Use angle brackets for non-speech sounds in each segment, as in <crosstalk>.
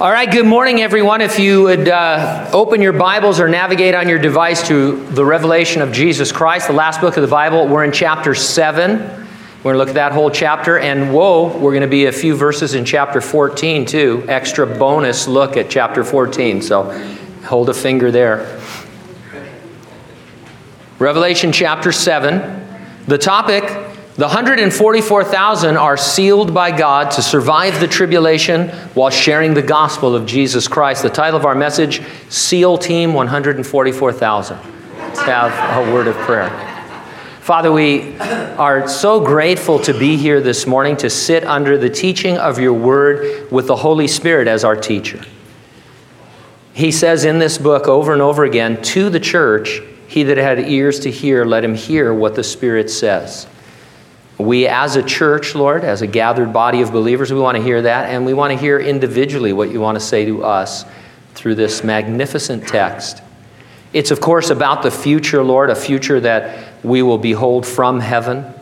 All right, good morning, everyone. If you would uh, open your Bibles or navigate on your device to the revelation of Jesus Christ, the last book of the Bible, we're in chapter 7. We're going to look at that whole chapter. And whoa, we're going to be a few verses in chapter 14, too. Extra bonus look at chapter 14. So hold a finger there. Revelation chapter 7. The topic the 144,000 are sealed by God to survive the tribulation while sharing the gospel of Jesus Christ. The title of our message, SEAL Team 144,000. Let's have a word of prayer. Father, we are so grateful to be here this morning to sit under the teaching of your word with the Holy Spirit as our teacher. He says in this book over and over again to the church, He that had ears to hear, let him hear what the Spirit says. We, as a church, Lord, as a gathered body of believers, we want to hear that, and we want to hear individually what you want to say to us through this magnificent text. It's, of course, about the future, Lord, a future that we will behold from heaven.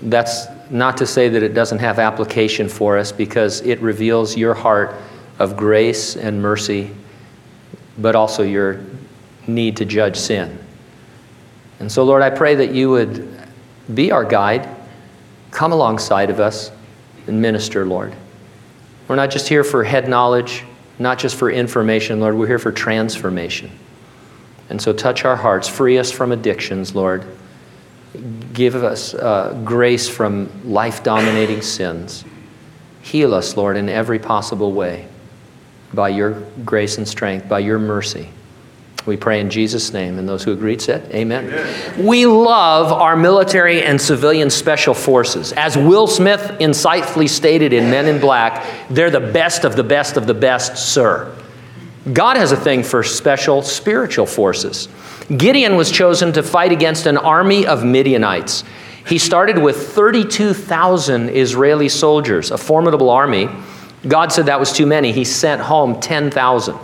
That's not to say that it doesn't have application for us because it reveals your heart of grace and mercy, but also your need to judge sin. And so, Lord, I pray that you would be our guide. Come alongside of us and minister, Lord. We're not just here for head knowledge, not just for information, Lord. We're here for transformation. And so touch our hearts, free us from addictions, Lord. Give us uh, grace from life dominating sins. Heal us, Lord, in every possible way by your grace and strength, by your mercy. We pray in Jesus' name. And those who agreed said, Amen. Amen. We love our military and civilian special forces. As Will Smith insightfully stated in Men in Black, they're the best of the best of the best, sir. God has a thing for special spiritual forces. Gideon was chosen to fight against an army of Midianites. He started with 32,000 Israeli soldiers, a formidable army. God said that was too many. He sent home 10,000.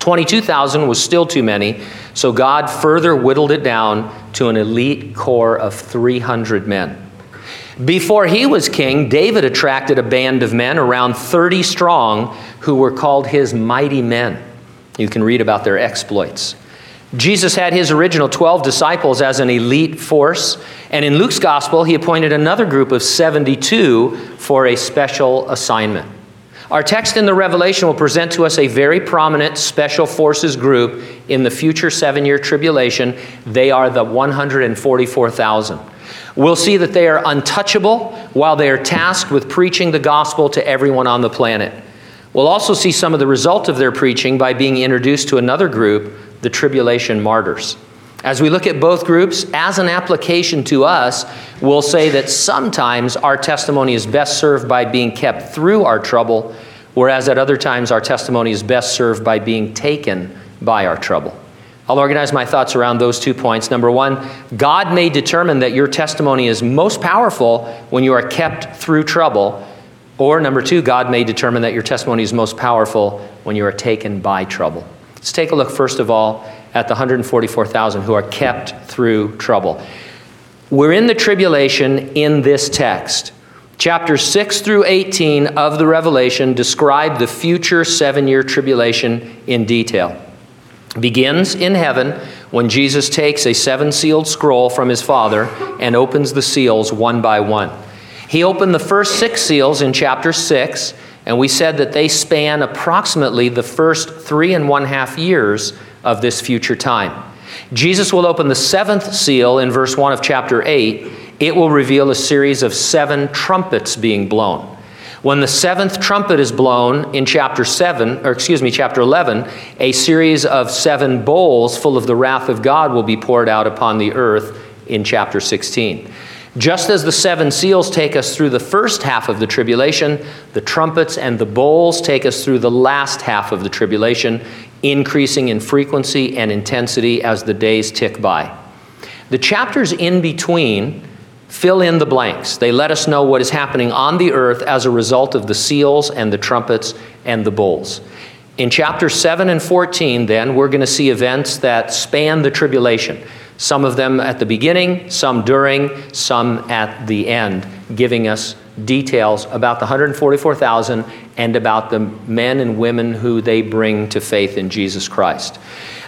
22,000 was still too many, so God further whittled it down to an elite core of 300 men. Before he was king, David attracted a band of men, around 30 strong, who were called his mighty men. You can read about their exploits. Jesus had his original 12 disciples as an elite force, and in Luke's gospel, he appointed another group of 72 for a special assignment. Our text in the Revelation will present to us a very prominent special forces group in the future seven year tribulation. They are the 144,000. We'll see that they are untouchable while they are tasked with preaching the gospel to everyone on the planet. We'll also see some of the result of their preaching by being introduced to another group, the tribulation martyrs. As we look at both groups, as an application to us, we'll say that sometimes our testimony is best served by being kept through our trouble, whereas at other times our testimony is best served by being taken by our trouble. I'll organize my thoughts around those two points. Number one, God may determine that your testimony is most powerful when you are kept through trouble. Or number two, God may determine that your testimony is most powerful when you are taken by trouble. Let's take a look, first of all, at the 144,000 who are kept through trouble. We're in the tribulation in this text. Chapters 6 through 18 of the Revelation describe the future seven year tribulation in detail. begins in heaven when Jesus takes a seven sealed scroll from his Father and opens the seals one by one. He opened the first six seals in chapter 6, and we said that they span approximately the first three and one half years of this future time. Jesus will open the seventh seal in verse 1 of chapter 8. It will reveal a series of seven trumpets being blown. When the seventh trumpet is blown in chapter 7, or excuse me, chapter 11, a series of seven bowls full of the wrath of God will be poured out upon the earth in chapter 16. Just as the seven seals take us through the first half of the tribulation, the trumpets and the bowls take us through the last half of the tribulation increasing in frequency and intensity as the days tick by. The chapters in between fill in the blanks. They let us know what is happening on the earth as a result of the seals and the trumpets and the bowls. In chapters 7 and 14, then, we're going to see events that span the tribulation. Some of them at the beginning, some during, some at the end, giving us details about the 144,000 and about the men and women who they bring to faith in Jesus Christ.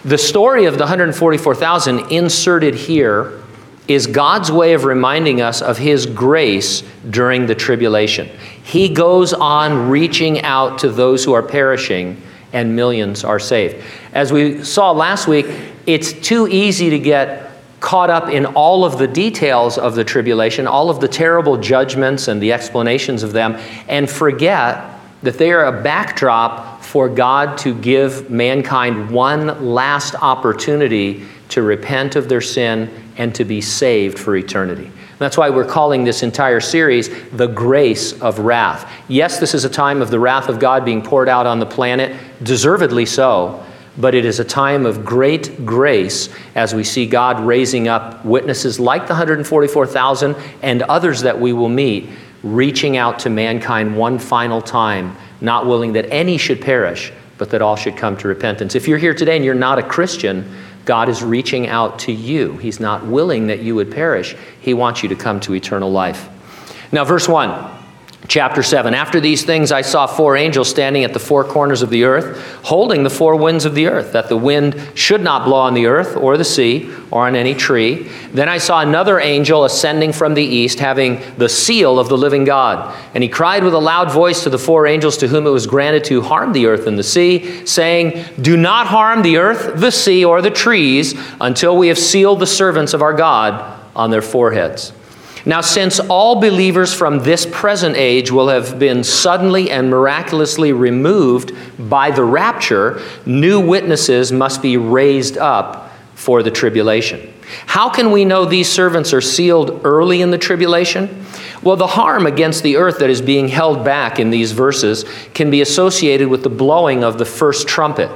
The story of the 144,000 inserted here is God's way of reminding us of His grace during the tribulation. He goes on reaching out to those who are perishing, and millions are saved. As we saw last week, it's too easy to get caught up in all of the details of the tribulation, all of the terrible judgments and the explanations of them, and forget that they are a backdrop for God to give mankind one last opportunity to repent of their sin and to be saved for eternity. That's why we're calling this entire series the grace of wrath. Yes, this is a time of the wrath of God being poured out on the planet, deservedly so, but it is a time of great grace as we see God raising up witnesses like the 144,000 and others that we will meet, reaching out to mankind one final time, not willing that any should perish, but that all should come to repentance. If you're here today and you're not a Christian, God is reaching out to you. He's not willing that you would perish, He wants you to come to eternal life. Now, verse 1. Chapter 7 After these things, I saw four angels standing at the four corners of the earth, holding the four winds of the earth, that the wind should not blow on the earth or the sea or on any tree. Then I saw another angel ascending from the east, having the seal of the living God. And he cried with a loud voice to the four angels to whom it was granted to harm the earth and the sea, saying, Do not harm the earth, the sea, or the trees until we have sealed the servants of our God on their foreheads. Now, since all believers from this present age will have been suddenly and miraculously removed by the rapture, new witnesses must be raised up for the tribulation. How can we know these servants are sealed early in the tribulation? Well, the harm against the earth that is being held back in these verses can be associated with the blowing of the first trumpet.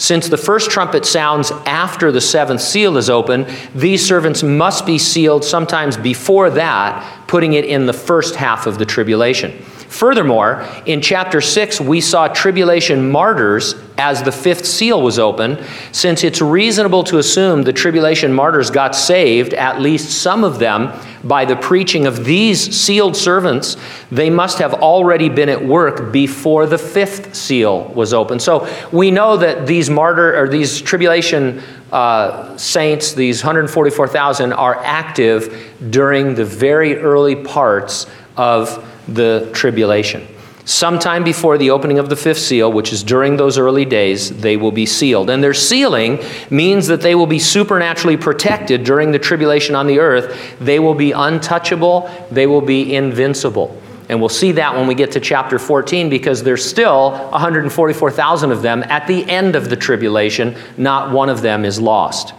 Since the first trumpet sounds after the seventh seal is open, these servants must be sealed sometimes before that, putting it in the first half of the tribulation. Furthermore, in chapter 6, we saw tribulation martyrs as the fifth seal was open, since it's reasonable to assume the tribulation martyrs got saved, at least some of them, by the preaching of these sealed servants, they must have already been at work before the fifth seal was open. So we know that these martyr or these tribulation uh, saints, these 144,000, are active during the very early parts of the tribulation. Sometime before the opening of the fifth seal, which is during those early days, they will be sealed. And their sealing means that they will be supernaturally protected during the tribulation on the earth. They will be untouchable, they will be invincible. And we'll see that when we get to chapter 14 because there's still 144,000 of them at the end of the tribulation. Not one of them is lost.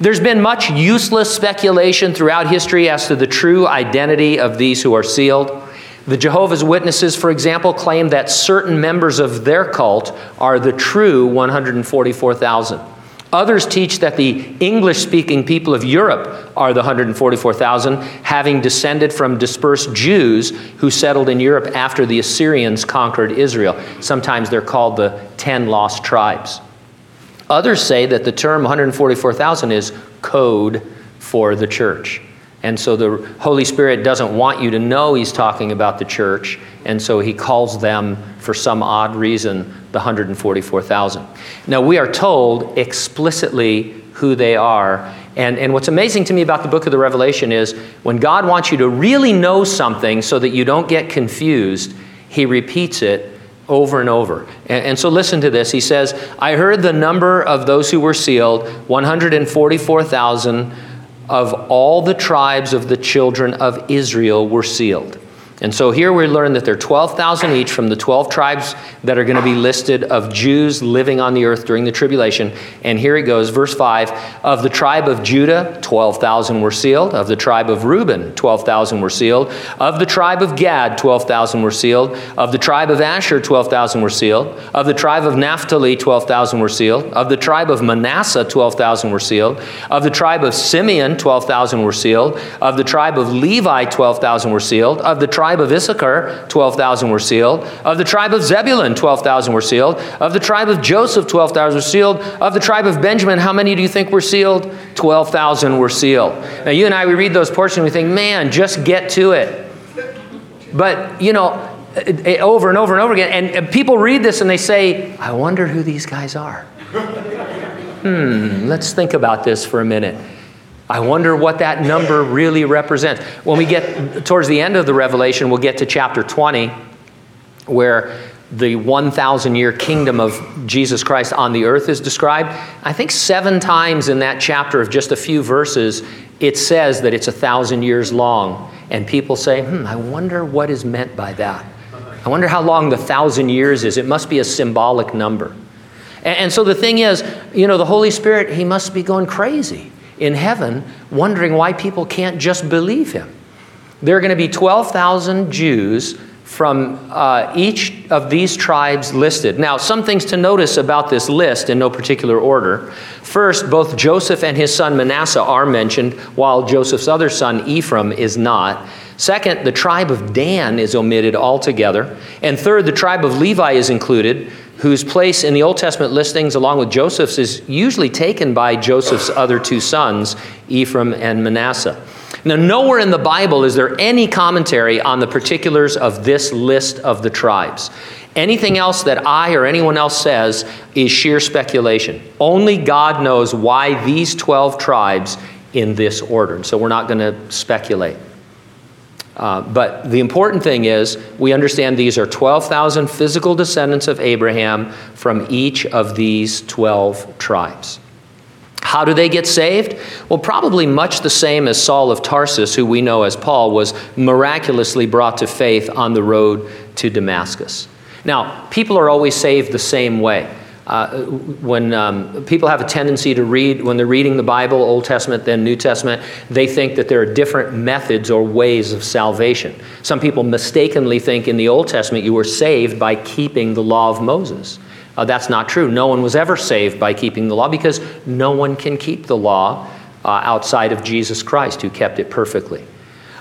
There's been much useless speculation throughout history as to the true identity of these who are sealed. The Jehovah's Witnesses, for example, claim that certain members of their cult are the true 144,000. Others teach that the English speaking people of Europe are the 144,000, having descended from dispersed Jews who settled in Europe after the Assyrians conquered Israel. Sometimes they're called the 10 lost tribes. Others say that the term 144,000 is code for the church. And so the Holy Spirit doesn't want you to know He's talking about the church, and so He calls them, for some odd reason, the 144,000. Now, we are told explicitly who they are. And, and what's amazing to me about the book of the Revelation is when God wants you to really know something so that you don't get confused, He repeats it over and over. And, and, so listen to this. He says, I heard the number of those who were sealed 144,000 of all the tribes of the children of Israel were sealed. And so here we learn that there are 12,000 each from the 12 tribes that are going to be listed of Jews living on the earth during the tribulation. And here it goes, verse 5 Of the tribe of Judah, 12,000 were sealed. Of the tribe of Reuben, 12,000 were sealed. Of the tribe of Gad, 12,000 were sealed. Of the tribe of Asher, 12,000 were sealed. Of the tribe of Naphtali, 12,000 were sealed. Of the tribe of Manasseh, 12,000 were sealed. Of the tribe of Simeon, 12,000 were sealed. Of the tribe of Levi, 12,000 were sealed. Of the tribe tribe of Issachar, 12,000 were sealed. Of the tribe of Zebulun, 12,000 were sealed. Of the tribe of Joseph, 12,000 were sealed. Of the tribe of Benjamin, how many do you think were sealed? 12,000 were sealed. Now, you and I, we read those portions and we think, man, just get to it. But, you know, eh, eh, over and over and over again. And eh, people read this and they say, I wonder who these guys are. hmm, let's think about this for a minute. I wonder what that number really represents. When we get towards the end of the Revelation, we'll get to chapter 20, where the 1,000 year kingdom of Jesus Christ on the earth is described. I think seven times in that chapter of just a few verses, it says that it's a thousand years long. And people say, hmm, I wonder what is meant by that. I wonder how long the thousand years is. It must be a symbolic number. And, and so the thing is, you know, the Holy Spirit, he must be going crazy in heaven wondering why people can't just believe him. There are going to be 12,000 Jews from uh, each of these tribes listed. Now, some things to notice about this list in no particular order. First, both Joseph and his son Manasseh are mentioned, while Joseph's other son Ephraim is not. Second, the tribe of Dan is omitted altogether. And third, the tribe of Levi is included, whose place in the Old Testament listings, along with Joseph's, is usually taken by Joseph's other two sons, Ephraim and Manasseh. Now, nowhere in the Bible is there any commentary on the particulars of this list of the tribes. Anything else that I or anyone else says is sheer speculation. Only God knows why these 12 tribes in this order. So we're not going to speculate. Uh, but the important thing is, we understand these are 12,000 physical descendants of Abraham from each of these 12 tribes. How do they get saved? Well, probably much the same as Saul of Tarsus, who we know as Paul, was miraculously brought to faith on the road to Damascus. Now, people are always saved the same way. Uh, when um, people have a tendency to read, when they're reading the Bible, Old Testament, then New Testament, they think that there are different methods or ways of salvation. Some people mistakenly think in the Old Testament you were saved by keeping the law of Moses. Uh, that's not true. No one was ever saved by keeping the law because no one can keep the law uh, outside of Jesus Christ, who kept it perfectly.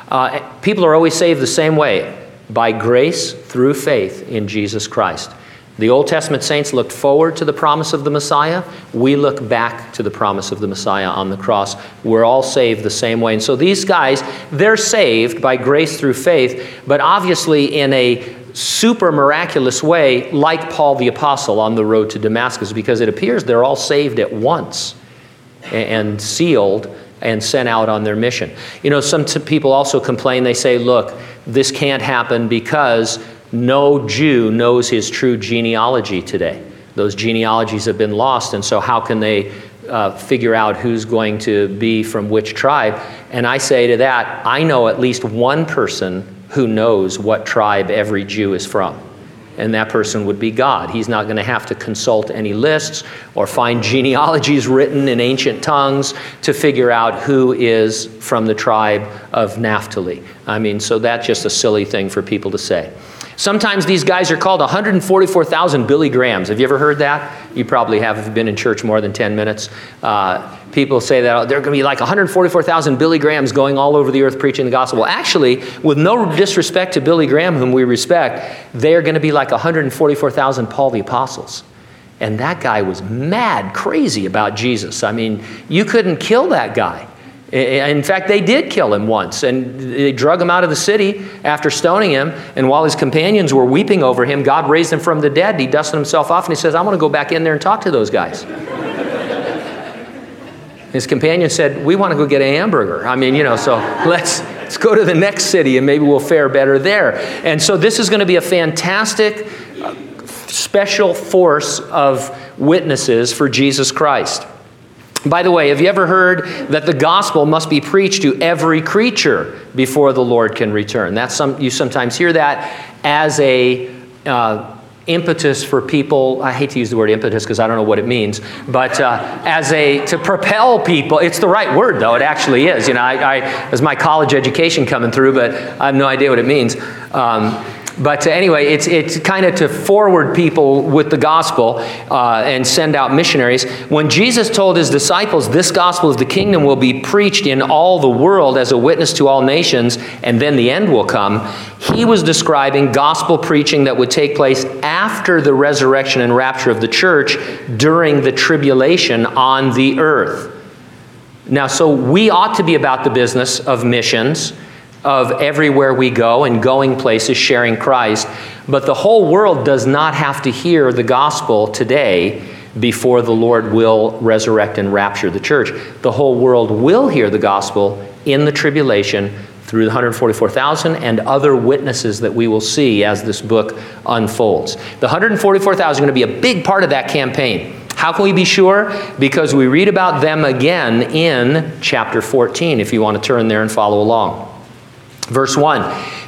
Uh, people are always saved the same way by grace through faith in Jesus Christ. The Old Testament saints looked forward to the promise of the Messiah. We look back to the promise of the Messiah on the cross. We're all saved the same way. And so these guys, they're saved by grace through faith, but obviously in a super miraculous way, like Paul the Apostle on the road to Damascus, because it appears they're all saved at once and sealed and sent out on their mission. You know, some t- people also complain, they say, look, this can't happen because no Jew knows his true genealogy today. Those genealogies have been lost, and so how can they uh, figure out who's going to be from which tribe? And I say to that, I know at least one person who knows what tribe every Jew is from. And that person would be God. He's not going to have to consult any lists or find <laughs> genealogies written in ancient tongues to figure out who is from the tribe of Naphtali. I mean, so that's just a silly thing for people to say. Sometimes these guys are called 144,000 Billy Grahams. Have you ever heard that? You probably have if you've been in church more than 10 minutes. Uh, people say that there are going to be like 144,000 Billy Grahams going all over the earth preaching the gospel. Well, actually, with no disrespect to Billy Graham, whom we respect, they are going to be like 144,000 Paul the Apostles. And that guy was mad crazy about Jesus. I mean, you couldn't kill that guy. In fact, they did kill him once, and they drug him out of the city after stoning him. And while his companions were weeping over him, God raised him from the dead. He dusted himself off, and he says, I want to go back in there and talk to those guys. his companion said, We want to go get a hamburger. I mean, you know, so let's, let's go to the next city, and maybe we'll fare better there. And so this is going to be a fantastic, uh, special force of witnesses for Jesus Christ. By the way, have you ever heard that the gospel must be preached to every creature before the Lord can return? That's some, you sometimes hear that as a uh, impetus for people. I hate to use the word impetus because I don't know what it means, but uh, as a to propel people. It's the right word though. It actually is. You know, I, I as my college education coming through, but I have no idea what it means. Um, but anyway, it's, it's kind of to forward people with the gospel uh, and send out missionaries. When Jesus told his disciples, This gospel of the kingdom will be preached in all the world as a witness to all nations, and then the end will come, he was describing gospel preaching that would take place after the resurrection and rapture of the church during the tribulation on the earth. Now, so we ought to be about the business of missions of everywhere we go and going places sharing Christ. But the whole world does not have to hear the gospel today before the Lord will resurrect and rapture the church. The whole world will hear the gospel in the tribulation through the 144,000 and other witnesses that we will see as this book unfolds. The 144,000 are going to be a big part of that campaign. How can we be sure? Because we read about them again in chapter 14, if you want to turn there and follow along. Verse 1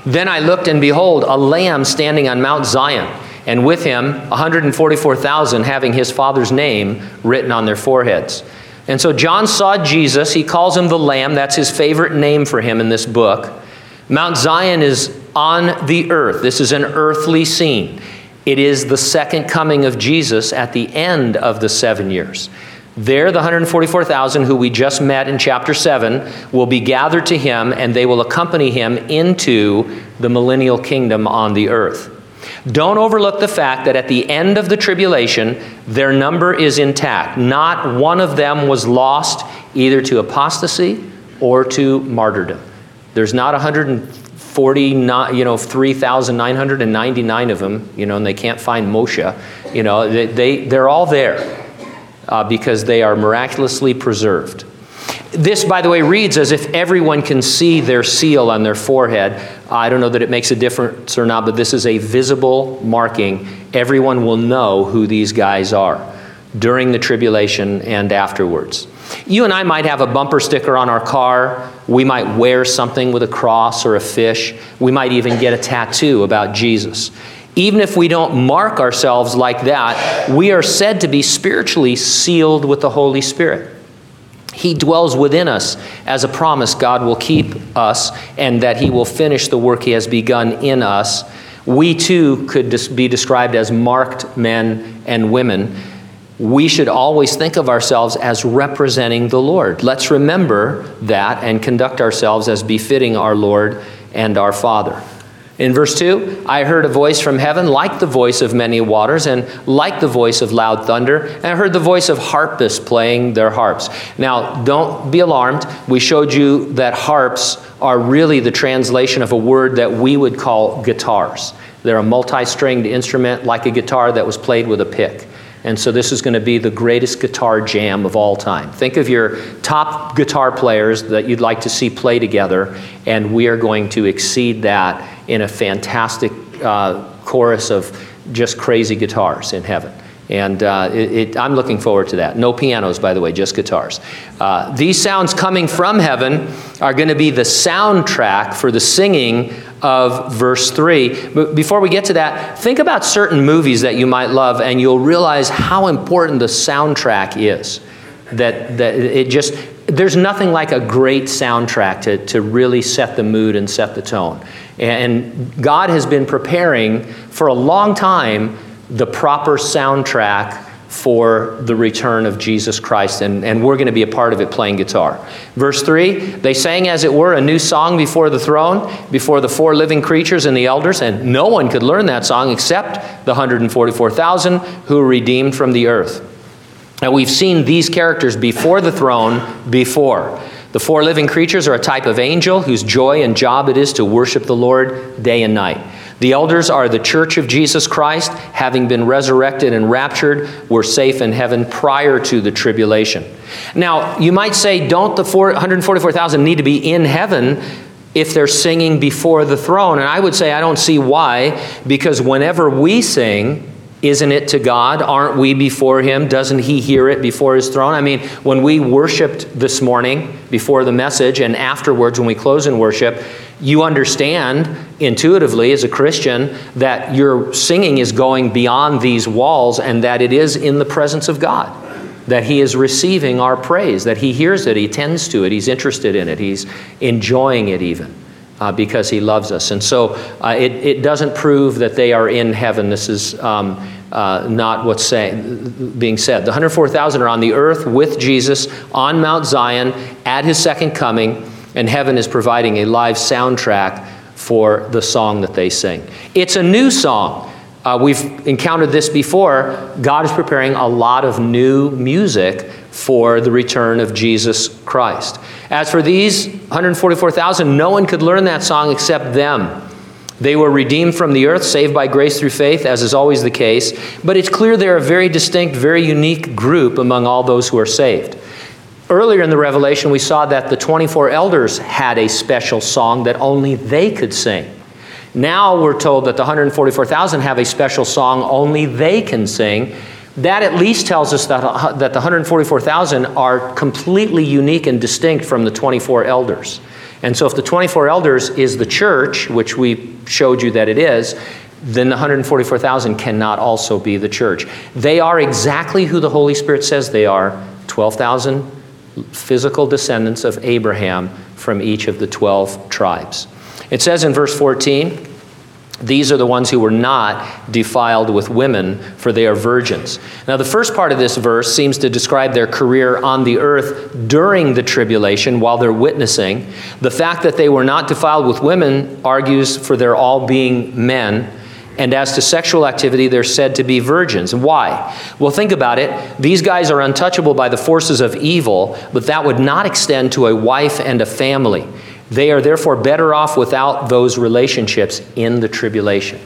Then I looked, and behold, a lamb standing on Mount Zion, and with him 144,000 having his father's name written on their foreheads. And so John saw Jesus. He calls him the Lamb. That's his favorite name for him in this book. Mount Zion is on the earth. This is an earthly scene. It is the second coming of Jesus at the end of the seven years. There, the 144,000 who we just met in chapter 7 will be gathered to him and they will accompany him into the millennial kingdom on the earth. Don't overlook the fact that at the end of the tribulation, their number is intact. Not one of them was lost either to apostasy or to martyrdom. There's not 140, you know, 3,999 of them, you know, and they can't find Moshe. You know, they, they, they're all there uh, because they are miraculously preserved. This, by the way, reads as if everyone can see their seal on their forehead. I don't know that it makes a difference or not, but this is a visible marking. Everyone will know who these guys are during the tribulation and afterwards. You and I might have a bumper sticker on our car. We might wear something with a cross or a fish. We might even get a tattoo about Jesus. Even if we don't mark ourselves like that, we are said to be spiritually sealed with the Holy Spirit. He dwells within us as a promise God will keep us and that He will finish the work He has begun in us. We too could be described as marked men and women. We should always think of ourselves as representing the Lord. Let's remember that and conduct ourselves as befitting our Lord and our Father. In verse 2, I heard a voice from heaven like the voice of many waters and like the voice of loud thunder. And I heard the voice of harpists playing their harps. Now, don't be alarmed. We showed you that harps are really the translation of a word that we would call guitars. They're a multi stringed instrument like a guitar that was played with a pick. And so this is going to be the greatest guitar jam of all time. Think of your top guitar players that you'd like to see play together, and we are going to exceed that in a fantastic uh, chorus of just crazy guitars in heaven. And uh, it, it, I'm looking forward to that. No pianos, by the way, just guitars. Uh, these sounds coming from heaven are going to be the soundtrack for the singing of verse 3. But before we get to that, think about certain movies that you might love, and you'll realize how important the soundtrack is. That, that it just, there's nothing like a great soundtrack to, to really set the mood and set the tone. And God has been preparing for a long time the proper soundtrack for the return of Jesus Christ, and, and we're going to be a part of it playing guitar. Verse 3 They sang, as it were, a new song before the throne, before the four living creatures and the elders, and no one could learn that song except the 144,000 who were redeemed from the earth. Now, we've seen these characters before the throne before. The four living creatures are a type of angel whose joy and job it is to worship the Lord day and night. The elders are the church of Jesus Christ, having been resurrected and raptured, were safe in heaven prior to the tribulation. Now, you might say, don't the 144,000 need to be in heaven if they're singing before the throne? And I would say, I don't see why, because whenever we sing, isn't it to God? Aren't we before Him? Doesn't He hear it before His throne? I mean, when we worshiped this morning before the message and afterwards when we close in worship, you understand intuitively as a Christian that your singing is going beyond these walls and that it is in the presence of God. That he is receiving our praise, that he hears it, he tends to it, he's interested in it, he's enjoying it even. Uh, because he loves us. And so uh, it, it doesn't prove that they are in heaven. This is um, uh, not what's say, being said. The 104,000 are on the earth with Jesus on Mount Zion at his second coming and heaven is providing a live soundtrack for the song that they sing. It's a new song. Uh, we've encountered this before. God is preparing a lot of new music for the return of Jesus Christ. As for these 144,000, no one could learn that song except them. They were redeemed from the earth, saved by grace through faith, as is always the case. But it's clear they're a very distinct, very unique group among all those who are saved. Earlier in the Revelation, we saw that the 24 elders had a special song that only they could sing. Now we're told that the 144,000 have a special song only they can sing. That at least tells us that, uh, that the 144,000 are completely unique and distinct from the 24 elders. And so, if the 24 elders is the church, which we showed you that it is, then the 144,000 cannot also be the church. They are exactly who the Holy Spirit says they are 12,000 physical descendants of Abraham from each of the 12 tribes. It says in verse 14, these are the ones who were not defiled with women, for they are virgins. Now, the first part of this verse seems to describe their career on the earth during the tribulation while they're witnessing. The fact that they were not defiled with women argues for their all being men. And as to sexual activity, they're said to be virgins. Why? Well, think about it. These guys are untouchable by the forces of evil, but that would not extend to a wife and a family. They are therefore better off without those relationships in the tribulation.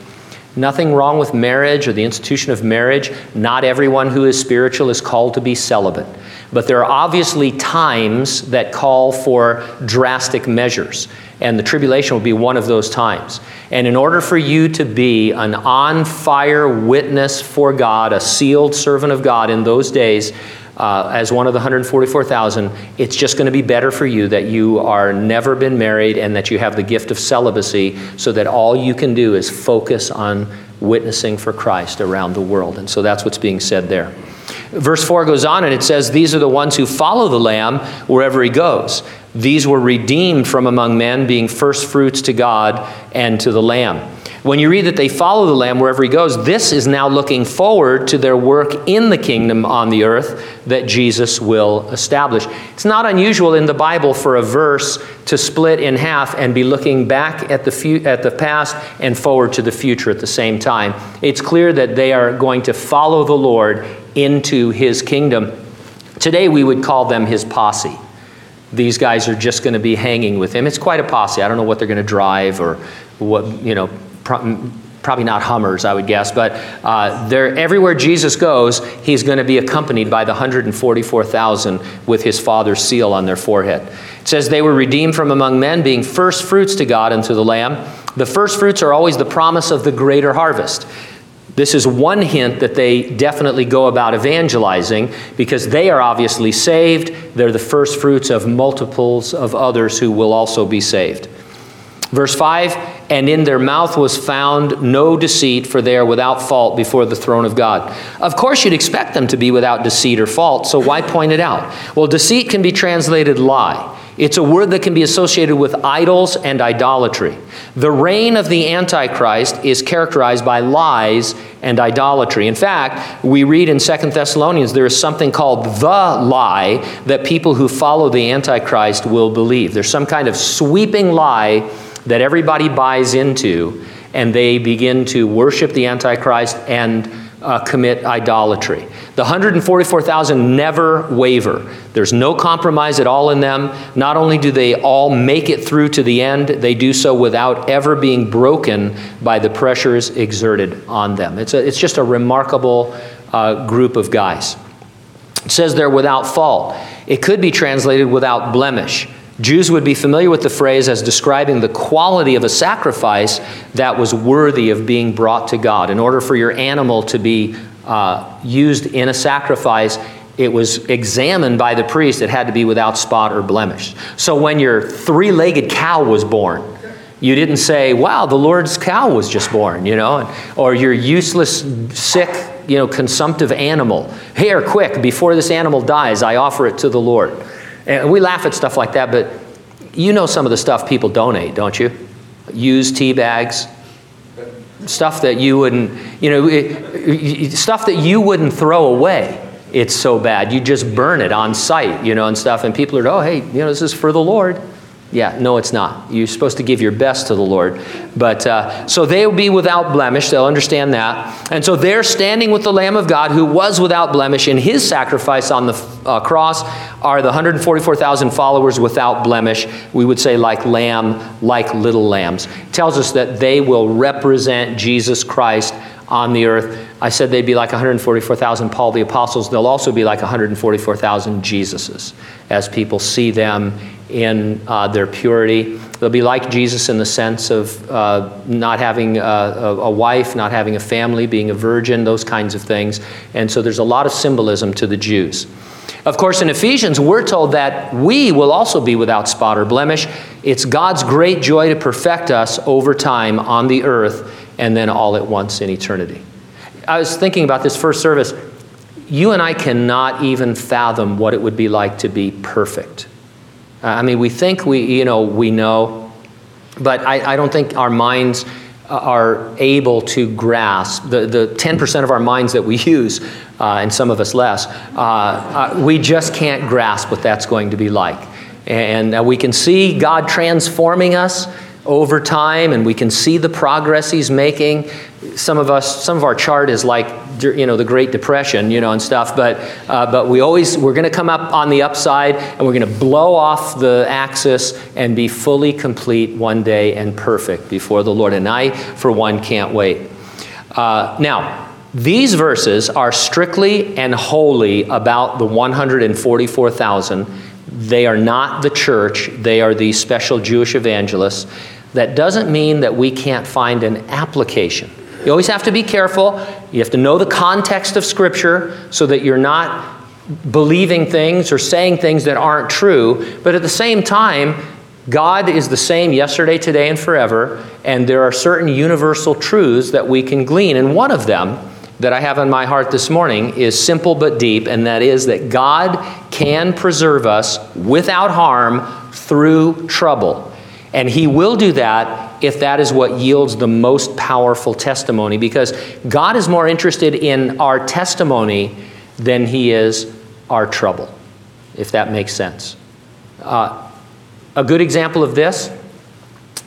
Nothing wrong with marriage or the institution of marriage. Not everyone who is spiritual is called to be celibate. But there are obviously times that call for drastic measures, and the tribulation will be one of those times. And in order for you to be an on fire witness for God, a sealed servant of God in those days, uh, as one of the 144,000, it's just going to be better for you that you are never been married and that you have the gift of celibacy so that all you can do is focus on witnessing for Christ around the world. And so that's what's being said there. Verse 4 goes on and it says, These are the ones who follow the Lamb wherever he goes. These were redeemed from among men, being first fruits to God and to the Lamb. When you read that they follow the Lamb wherever he goes, this is now looking forward to their work in the kingdom on the earth that Jesus will establish. It's not unusual in the Bible for a verse to split in half and be looking back at the, fu- at the past and forward to the future at the same time. It's clear that they are going to follow the Lord into his kingdom. Today we would call them his posse these guys are just going to be hanging with him. It's quite a posse. I don't know what they're going to drive or what, you know, probably not Hummers, I would guess, but uh, everywhere Jesus goes, he's going to be accompanied by the 144,000 with his Father's seal on their forehead. It says, They were redeemed from among men, being first fruits to God and to the Lamb. The first fruits are always the promise of the greater harvest. This is one hint that they definitely go about evangelizing because they are obviously saved. They're the first fruits of multiples of others who will also be saved. Verse 5 And in their mouth was found no deceit, for they are without fault before the throne of God. Of course, you'd expect them to be without deceit or fault, so why point it out? Well, deceit can be translated lie. It's a word that can be associated with idols and idolatry. The reign of the Antichrist is characterized by lies and idolatry. In fact, we read in Second Thessalonians there is something called the lie that people who follow the Antichrist will believe. There's some kind of sweeping lie that everybody buys into, and they begin to worship the Antichrist and uh, commit idolatry. The 144,000 never waver. There's no compromise at all in them. Not only do they all make it through to the end, they do so without ever being broken by the pressures exerted on them. It's, a, it's just a remarkable uh, group of guys. It says they're without fault. It could be translated without blemish. Jews would be familiar with the phrase as describing the quality of a sacrifice that was worthy of being brought to God. In order for your animal to be uh, used in a sacrifice, it was examined by the priest. It had to be without spot or blemish. So when your three legged cow was born, you didn't say, wow, the Lord's cow was just born, you know, or your useless, sick, you know, consumptive animal. Here, quick, before this animal dies, I offer it to the Lord. And we laugh at stuff like that, but you know some of the stuff people donate, don't you? Used tea bags, stuff that you wouldn't, you know, it, stuff that you wouldn't throw away. It's so bad. You just burn it on site, you know, and stuff. And people are, oh, hey, you know, this is for the Lord. Yeah, no, it's not. You're supposed to give your best to the Lord. But uh, so they will be without blemish. They'll understand that. And so they're standing with the Lamb of God who was without blemish in his sacrifice on the uh, cross are the 144,000 followers without blemish. We would say like lamb, like little lambs. Tells us that they will represent Jesus Christ on the earth. I said they'd be like 144,000 Paul the Apostles. They'll also be like 144,000 Jesuses as people see them in uh, their purity. They'll be like Jesus in the sense of uh, not having a, a, wife, not having a family, being a virgin, those kinds of things. And so there's a lot of symbolism to the Jews. Of course, in Ephesians, we're told that we will also be without spot or blemish. It's God's great joy to perfect us over time on the earth and then all at once in eternity. I was thinking about this first service. You and I cannot even fathom what it would be like to be perfect. Uh, I mean, we think we, you know, we know, but I, I don't think our minds are able to grasp the, the 10% of our minds that we <laughs> use, uh, and some of us less, uh, uh, we just can't grasp what that's going to be like. And uh, we can see God transforming us over time and we can see the progress he's making some of us some of our chart is like you know the great depression you know and stuff but uh, but we always we're going to come up on the upside and we're going to blow off the axis and be fully complete one day and perfect before the lord and i for one can't wait uh, now these verses are strictly and wholly about the 144000 they are not the church, they are the special Jewish evangelists. That doesn't mean that we can't find an application. You always have to be careful. You have to know the context of Scripture so that you're not believing things or saying things that aren't true. But at the same time, God is the same yesterday, today, and forever, and there are certain universal truths that we can glean. And one of them that I have in my heart this morning is simple but deep, and that is that God can preserve us without harm through trouble. And He will do that if that is what yields the most powerful testimony, because God is more interested in our testimony than He is our trouble, if that makes sense. Uh, a good example of this,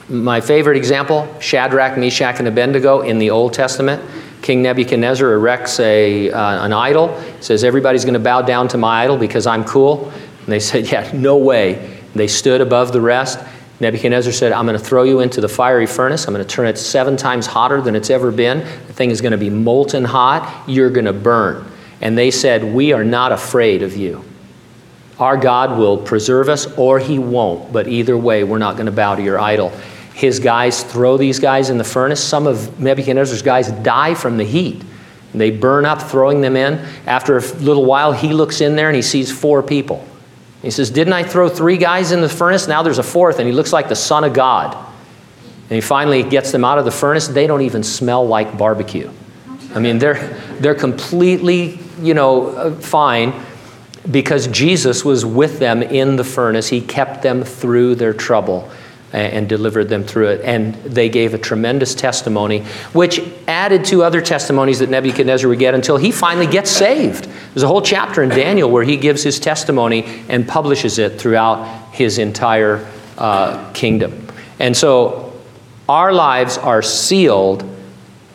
my favorite example Shadrach, Meshach, and Abednego in the Old Testament. King Nebuchadnezzar erects a, uh, an idol, says, Everybody's going to bow down to my idol because I'm cool. And they said, <laughs> Yeah, no way. They stood above the rest. Nebuchadnezzar said, I'm going to throw you into the fiery furnace. I'm going to turn it seven times hotter than it's ever been. The thing is going to be molten hot. You're going to burn. And they said, We are not afraid of you. Our God will preserve us or he won't. But either way, we're not going to bow to your idol his guys throw these guys in the furnace. Some of Nebuchadnezzar's guys die from the heat. They burn up, throwing them in. After a little while, he looks in there and he sees four people. He says, Didn't I throw three guys in the furnace? Now there's a fourth, and he looks like the Son of God. And he finally gets them out of the furnace. They don't even smell like barbecue. I mean, they're, they're completely, you know, uh, fine because Jesus was with them in the furnace. He kept them through their trouble and delivered them through it. And they gave a tremendous testimony, which added to other testimonies that Nebuchadnezzar would get until he finally gets saved. There's a whole chapter in Daniel where he gives his testimony and publishes it throughout his entire uh, kingdom. And so our lives are sealed,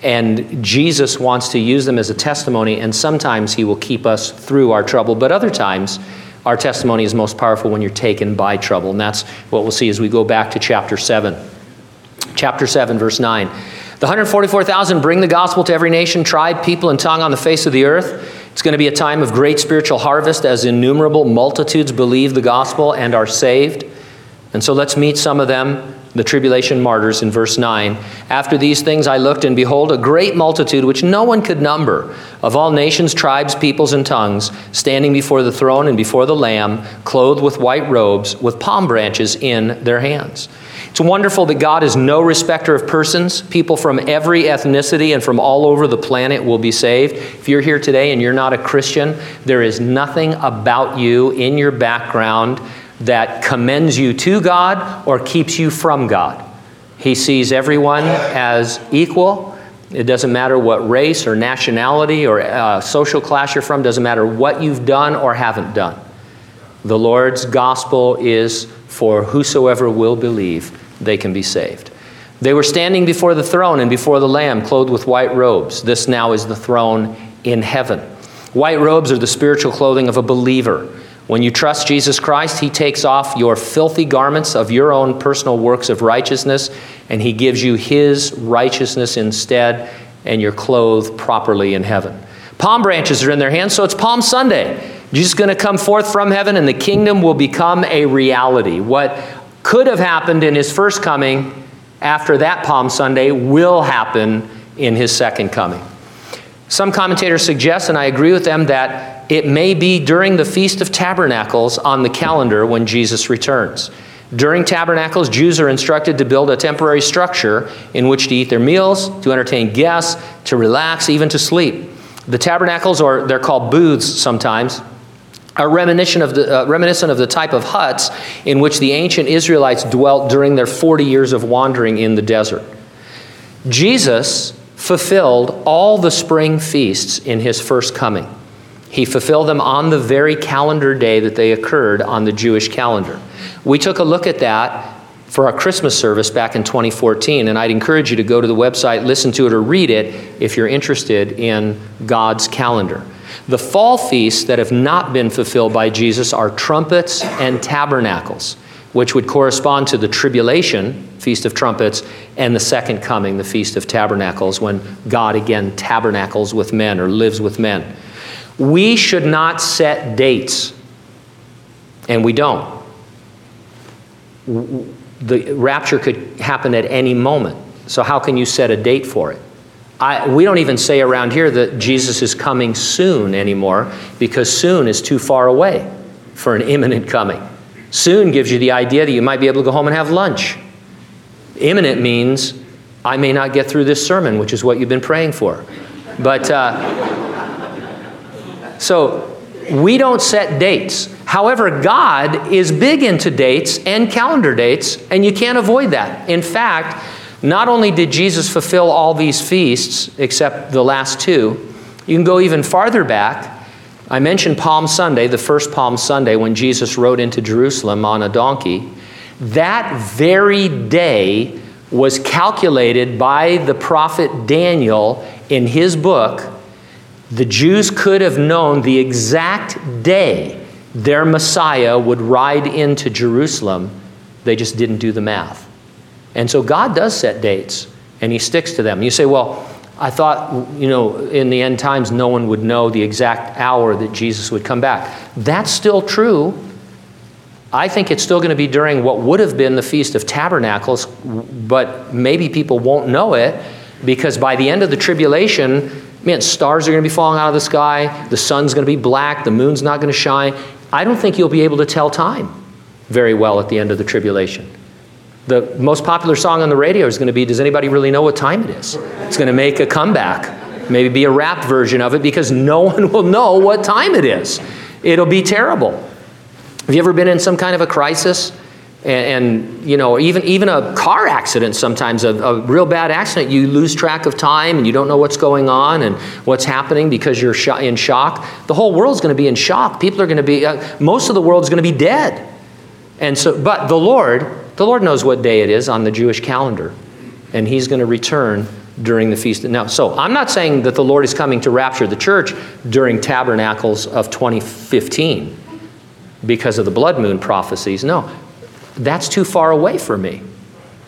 and Jesus wants to use them as a testimony, and sometimes he will keep us through our trouble, but other times, our testimony is most powerful when you're taken by trouble. And that's what we'll see as we go back to chapter 7. Chapter 7, verse 9. The 144,000 bring the gospel to every nation, tribe, people, and tongue on the face of the earth. It's going to be a time of great spiritual harvest as innumerable multitudes believe the gospel and are saved. And so let's meet some of them the tribulation martyrs in verse 9. After these things I looked, and behold, a great multitude which no one could number, of all nations, tribes, peoples, and tongues, standing before the throne and before the Lamb, clothed with white robes, with palm branches in their hands. It's wonderful that God is no respecter of persons. People from every ethnicity and from all over the planet will be saved. If you're here today and you're not a Christian, there is nothing about you in your background that commends you to God or keeps you from God. He sees everyone as equal. It doesn't matter what race or nationality or uh, social class you're from, doesn't matter what you've done or haven't done. The Lord's gospel is for whosoever will believe, they can be saved. They were standing before the throne and before the Lamb, clothed with white robes. This now is the throne in heaven. White robes are the spiritual clothing of a believer. When you trust Jesus Christ, He takes off your filthy garments of your own personal works of righteousness, and He gives you His righteousness instead, and you're clothed properly in heaven. Palm branches are in their hands, so it's Palm Sunday. Jesus is going to come forth from heaven, and the kingdom will become a reality. What could have happened in His first coming after that Palm Sunday will happen in His second coming. Some commentators suggest, and I agree with them, that it may be during the Feast of Tabernacles on the calendar when Jesus returns. During tabernacles, Jews are instructed to build a temporary structure in which to eat their meals, to entertain guests, to relax, even to sleep. The tabernacles, or they're called booths sometimes, are reminiscent of, the, uh, reminiscent of the type of huts in which the ancient Israelites dwelt during their 40 years of wandering in the desert. Jesus fulfilled all the spring feasts in his first coming. He fulfilled them on the very calendar day that they occurred on the Jewish calendar. We took a look at that for our Christmas service back in 2014, and I'd encourage you to go to the website, listen to it, or read it if you're interested in God's calendar. The fall feasts that have not been fulfilled by Jesus are trumpets and tabernacles, which would correspond to the tribulation, Feast of Trumpets, and the second coming, the Feast of Tabernacles, when God again tabernacles with men or lives with men. We should not set dates, and we don't. The rapture could happen at any moment. So, how can you set a date for it? I, we don't even say around here that Jesus is coming soon anymore because soon is too far away for an imminent coming. Soon gives you the idea that you might be able to go home and have lunch. Imminent means I may not get through this sermon, which is what you've been praying for. But uh, so we don't set dates. However, God is big into dates and calendar dates, and you can't avoid that. In fact, not only did Jesus fulfill all these feasts, except the last two, you can go even farther back. I mentioned Palm Sunday, the first Palm Sunday, when Jesus rode into Jerusalem on a donkey. That very day was calculated by the prophet Daniel in his book. The Jews could have known the exact day their Messiah would ride into Jerusalem. They just didn't do the math. And so God does set dates, and He sticks to them. You say, well, I thought, you know, in the end times, no one would know the exact hour that Jesus would come back. That's still true. I think it's still going to be during what would have been the Feast of Tabernacles, but maybe people won't know it because by the end of the tribulation, man, stars are going to be falling out of the sky, the sun's going to be black, the moon's not going to shine. I don't think you'll be able to tell time very well at the end of the tribulation. The most popular song on the radio is going to be Does anybody really know what time it is? It's going to make a comeback, maybe be a rap version of it because no <laughs> one will know what time it is. It'll be terrible. Have you ever been in some kind of a crisis? And, and you know, even, even a car accident sometimes, a, a, real bad accident, you lose track of time and you don't know what's going on and what's happening because you're sh- in shock. The whole world's going to be in shock. People are going to be, uh, most of the world's going to be dead. And so, but the Lord, the Lord knows what day it is on the Jewish calendar, and He's going to return during the feast. Now, so I'm not saying that the Lord is coming to rapture the church during tabernacles of 2015 because of the blood moon prophecies. No, that's too far away for me.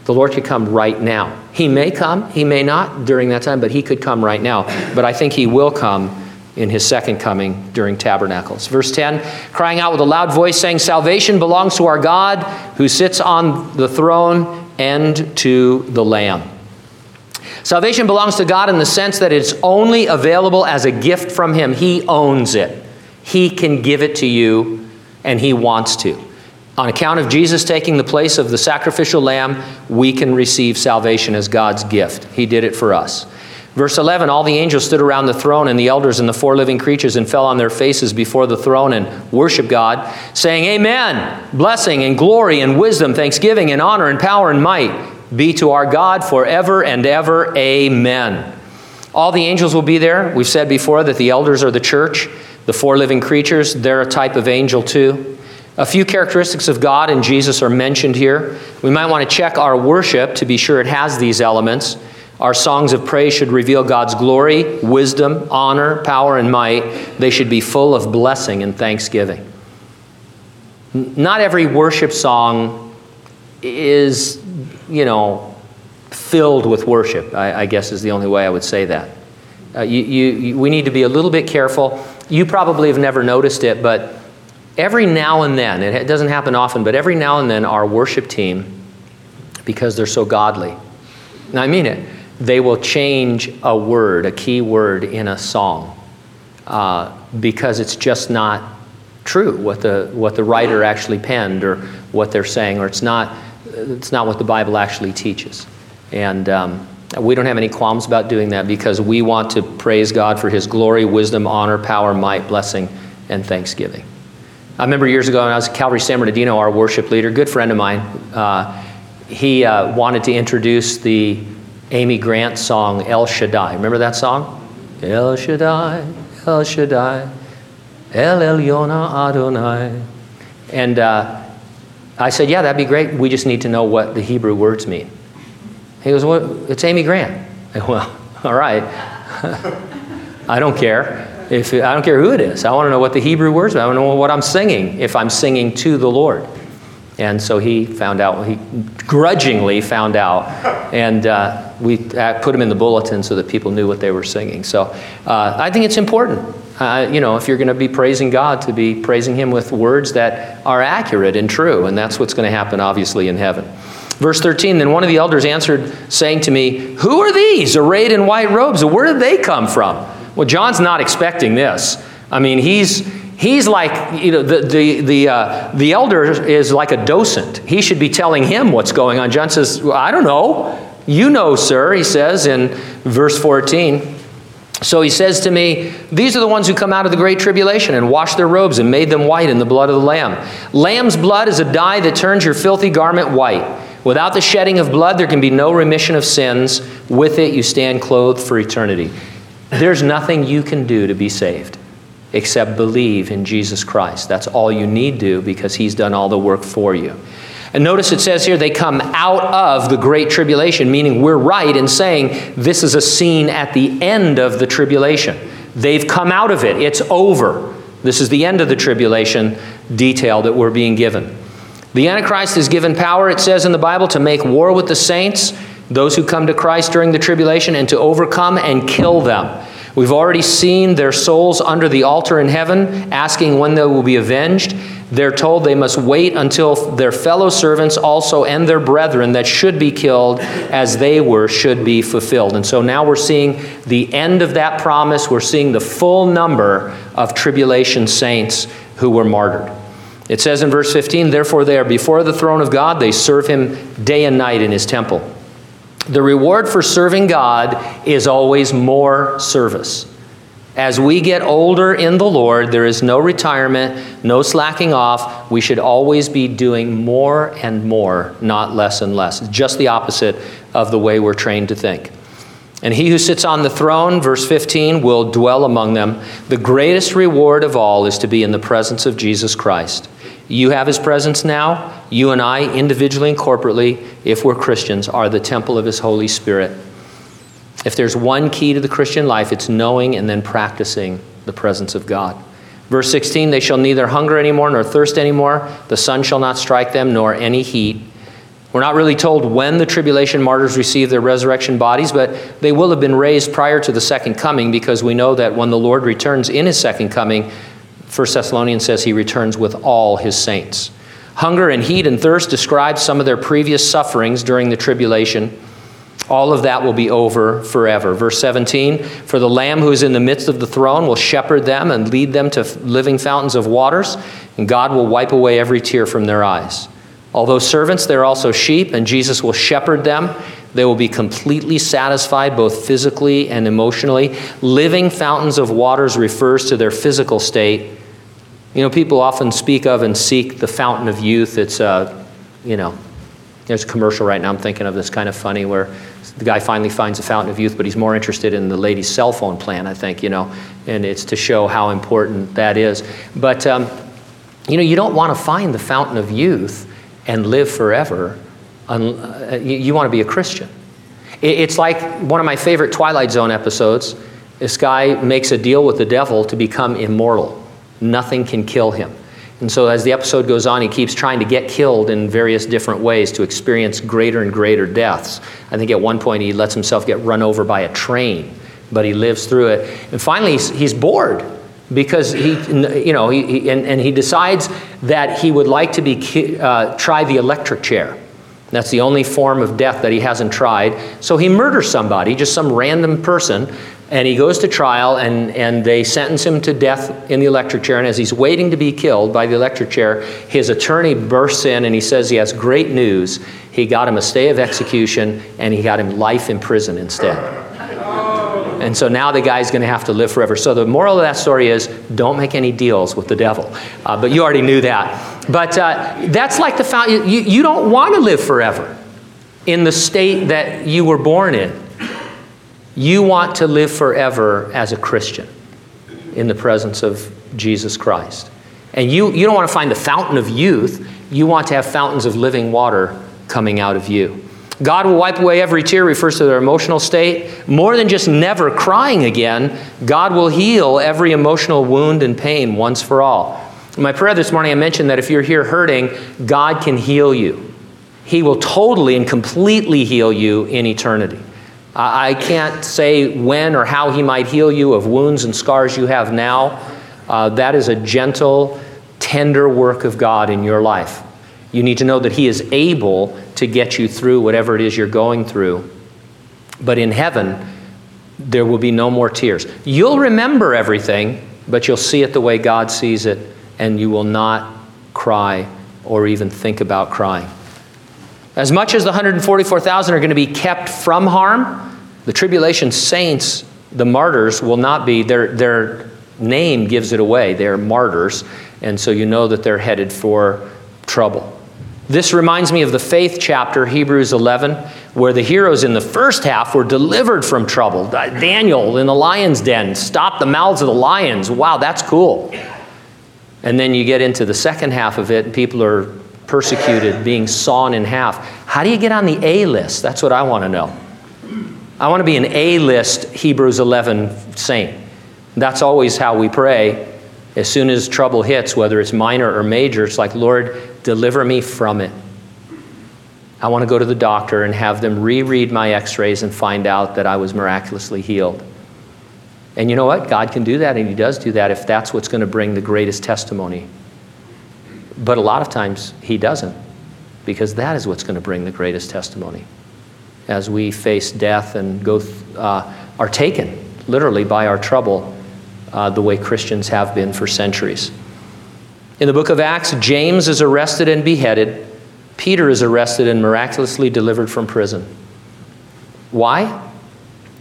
The Lord could come right now. He may come, He may not during that time, but He could come right now. But I think He will come in his second coming during tabernacles. Verse 10 crying out with a loud voice, saying, Salvation belongs to our God who sits on the throne and to the Lamb. Salvation belongs to God in the sense that it's only available as a gift from Him. He owns it, He can give it to you, and He wants to. On account of Jesus taking the place of the sacrificial lamb, we can receive salvation as God's gift. He did it for us. Verse 11 All the angels stood around the throne and the elders and the four living creatures and fell on their faces before the throne and worshiped God, saying, Amen. Blessing and glory and wisdom, thanksgiving and honor and power and might be to our God forever and ever. Amen. All the angels will be there. We've said before that the elders are the church. The four living creatures, they're a type of angel too. A few characteristics of God and Jesus are mentioned here. We might want to check our worship to be sure it has these elements. Our songs of praise should reveal God's glory, wisdom, honor, power, and might. They should be full of blessing and thanksgiving. Not every worship song is, you know, filled with worship, I, I guess is the only way I would say that. Uh, you, you, we need to be a little bit careful. You probably have never noticed it, but every now and then, it doesn't happen often, but every now and then, our worship team, because they're so godly, and I mean it, they will change a word, a key word in a song, uh, because it's just not true what the, what the writer actually penned or what they're saying, or it's not, it's not what the Bible actually teaches. And um, we don't have any qualms about doing that because we want to praise God for His glory, wisdom, honor, power, might, blessing, and thanksgiving. I remember years ago when I was at Calvary San Bernardino, our worship leader, good friend of mine, uh, he uh, wanted to introduce the Amy Grant song El Shaddai. Remember that song? El Shaddai, El Shaddai, El Elyon Adonai. And uh, I said, Yeah, that'd be great. We just need to know what the Hebrew words mean. He goes, Well, it's Amy Grant. I go, well, <laughs> all right. <laughs> I don't care. If I don't care who it is. I want to know what the Hebrew words are. I want to know what I'm singing if I'm singing to the Lord. And so he found out, he grudgingly found out, and uh, we put him in the bulletin so that people knew what they were singing. So uh, I think it's important, uh, you know, if you're going to be praising God, to be praising Him with words that are accurate and true, and that's what's going to happen, obviously, in heaven. Verse 13 Then one of the elders answered, saying to me, Who are these arrayed in white robes? Where did they come from? Well, John's not expecting this. I mean, he's he's like you know the the the, uh, the elder is like a docent. He should be telling him what's going on. John says well, i don't know. You know sir he says in verse 14 so he says to me these are the ones who come out of the great tribulation and washed their robes and made them white in the blood of the lamb. Lamb's blood is a dye that turns your filthy garment white. Without the shedding of blood there can be no remission of sins. With it you stand clothed for eternity there's nothing you can do to be saved except believe in Jesus Christ. That's all you need to do because he's done all the work for you. And notice it says here they come out of the great tribulation, meaning we're right in saying this is a scene at the end of the tribulation. They've come out of it, it's over. This is the end of the tribulation detail that we're being given. The Antichrist is given power, it says in the Bible, to make war with the saints, those who come to Christ during the tribulation, and to overcome and kill them. We've already seen their souls under the altar in heaven, asking when they will be avenged. They're told they must wait until their fellow servants also and their brethren that should be killed as they were should be fulfilled. And so now we're seeing the end of that promise. We're seeing the full number of tribulation saints who were martyred. It says in verse 15, Therefore they are before the throne of God, they serve him day and night in his temple. The reward for serving God is always more service. As we get older in the Lord, there is no retirement, no slacking off. We should always be doing more and more, not less and less. Just the opposite of the way we're trained to think. And he who sits on the throne, verse 15, will dwell among them. The greatest reward of all is to be in the presence of Jesus Christ. You have his presence now. You and I, individually and corporately, if we're Christians, are the temple of his Holy Spirit. If there's one key to the Christian life, it's knowing and then practicing the presence of God. Verse 16 They shall neither hunger anymore nor thirst anymore. The sun shall not strike them, nor any heat. We're not really told when the tribulation martyrs receive their resurrection bodies, but they will have been raised prior to the second coming because we know that when the Lord returns in his second coming, 1 Thessalonians says he returns with all his saints. Hunger and heat and thirst describe some of their previous sufferings during the tribulation. All of that will be over forever. Verse 17 For the Lamb who is in the midst of the throne will shepherd them and lead them to living fountains of waters, and God will wipe away every tear from their eyes. Although servants, they're also sheep, and Jesus will shepherd them. They will be completely satisfied both physically and emotionally. Living fountains of waters refers to their physical state you know, people often speak of and seek the fountain of youth. It's, uh, you know, there's a commercial right now I'm thinking of that's kind of funny where the guy finally finds a fountain of youth, but he's more interested in the lady's cell phone plan, I think, you know, and it's to show how important that is. But um, You know, you don't want to find the fountain of youth and live forever. Uh, you want to be a Christian. It's like one of my favorite Twilight Zone episodes. This guy makes a deal with the devil to become immortal. Nothing can kill him. And so, as the episode goes on, he keeps trying to get killed in various different ways to experience greater and greater deaths. I think at one point he lets himself get run over by a train, but he lives through it. And finally, he's, he's bored because he, you know, he, he, and, and he decides that he would like to be, uh, try the electric chair. That's the only form of death that he hasn't tried. So he murders somebody, just some random person, and he goes to trial, and, and they sentence him to death in the electric chair. And as he's waiting to be killed by the electric chair, his attorney bursts in and he says he has great news. He got him a stay of execution, and he got him life in prison instead. And so now the guy's going to have to live forever. So the moral of that story is don't make any deals with the devil. Uh, but you already knew that. But uh, that's like the found. You, you don't want to live forever in the state that you were born in. You want to live forever as a Christian in the presence of Jesus Christ. And you, you don't want to find the fountain of youth, you want to have fountains of living water coming out of you. God will wipe away every tear refers to their emotional state. More than just never crying again, God will heal every emotional wound and pain once for all. In my prayer this morning, I mentioned that if you're here hurting, God can heal you. He will totally and completely heal you in eternity. I can't say when or how he might heal you of wounds and scars you have now. Uh, that is a gentle, tender work of God in your life. You need to know that he is able to get you through whatever it is you're going through. But in heaven, there will be no more tears. You'll remember everything, but you'll see it the way God sees it, and you will not cry or even think about crying. As much as the 144,000 are going to be kept from harm, the tribulation saints, the martyrs, will not be. Their, their name gives it away. They're martyrs, and so you know that they're headed for trouble. This reminds me of the faith chapter, Hebrews 11, where the heroes in the first half were delivered from trouble. Daniel in the lion's den stopped the mouths of the lions. Wow, that's cool. And then you get into the second half of it, and people are persecuted, being sawn in half. How do you get on the A list? That's what I want to know. I want to be an A list Hebrews 11 saint. That's always how we pray. As soon as trouble hits, whether it's minor or major, it's like, Lord, deliver me from it. I want to go to the doctor and have them reread my x rays and find out that I was miraculously healed. And you know what? God can do that, and He does do that if that's what's going to bring the greatest testimony but a lot of times he doesn't, because that is what's going to bring the greatest testimony. As we face death and go, uh, are taken literally by our trouble, uh, the way Christians have been for centuries. In the book of Acts, James is arrested and beheaded. Peter is arrested and miraculously delivered from prison. Why?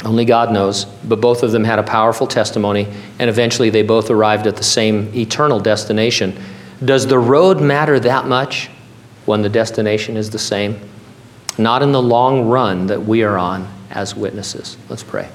Only God knows, but both of them had a powerful testimony, and eventually they both arrived at the same eternal destination does the road matter that much when the destination is the same? Not in the long run that we are on as witnesses. Let's pray.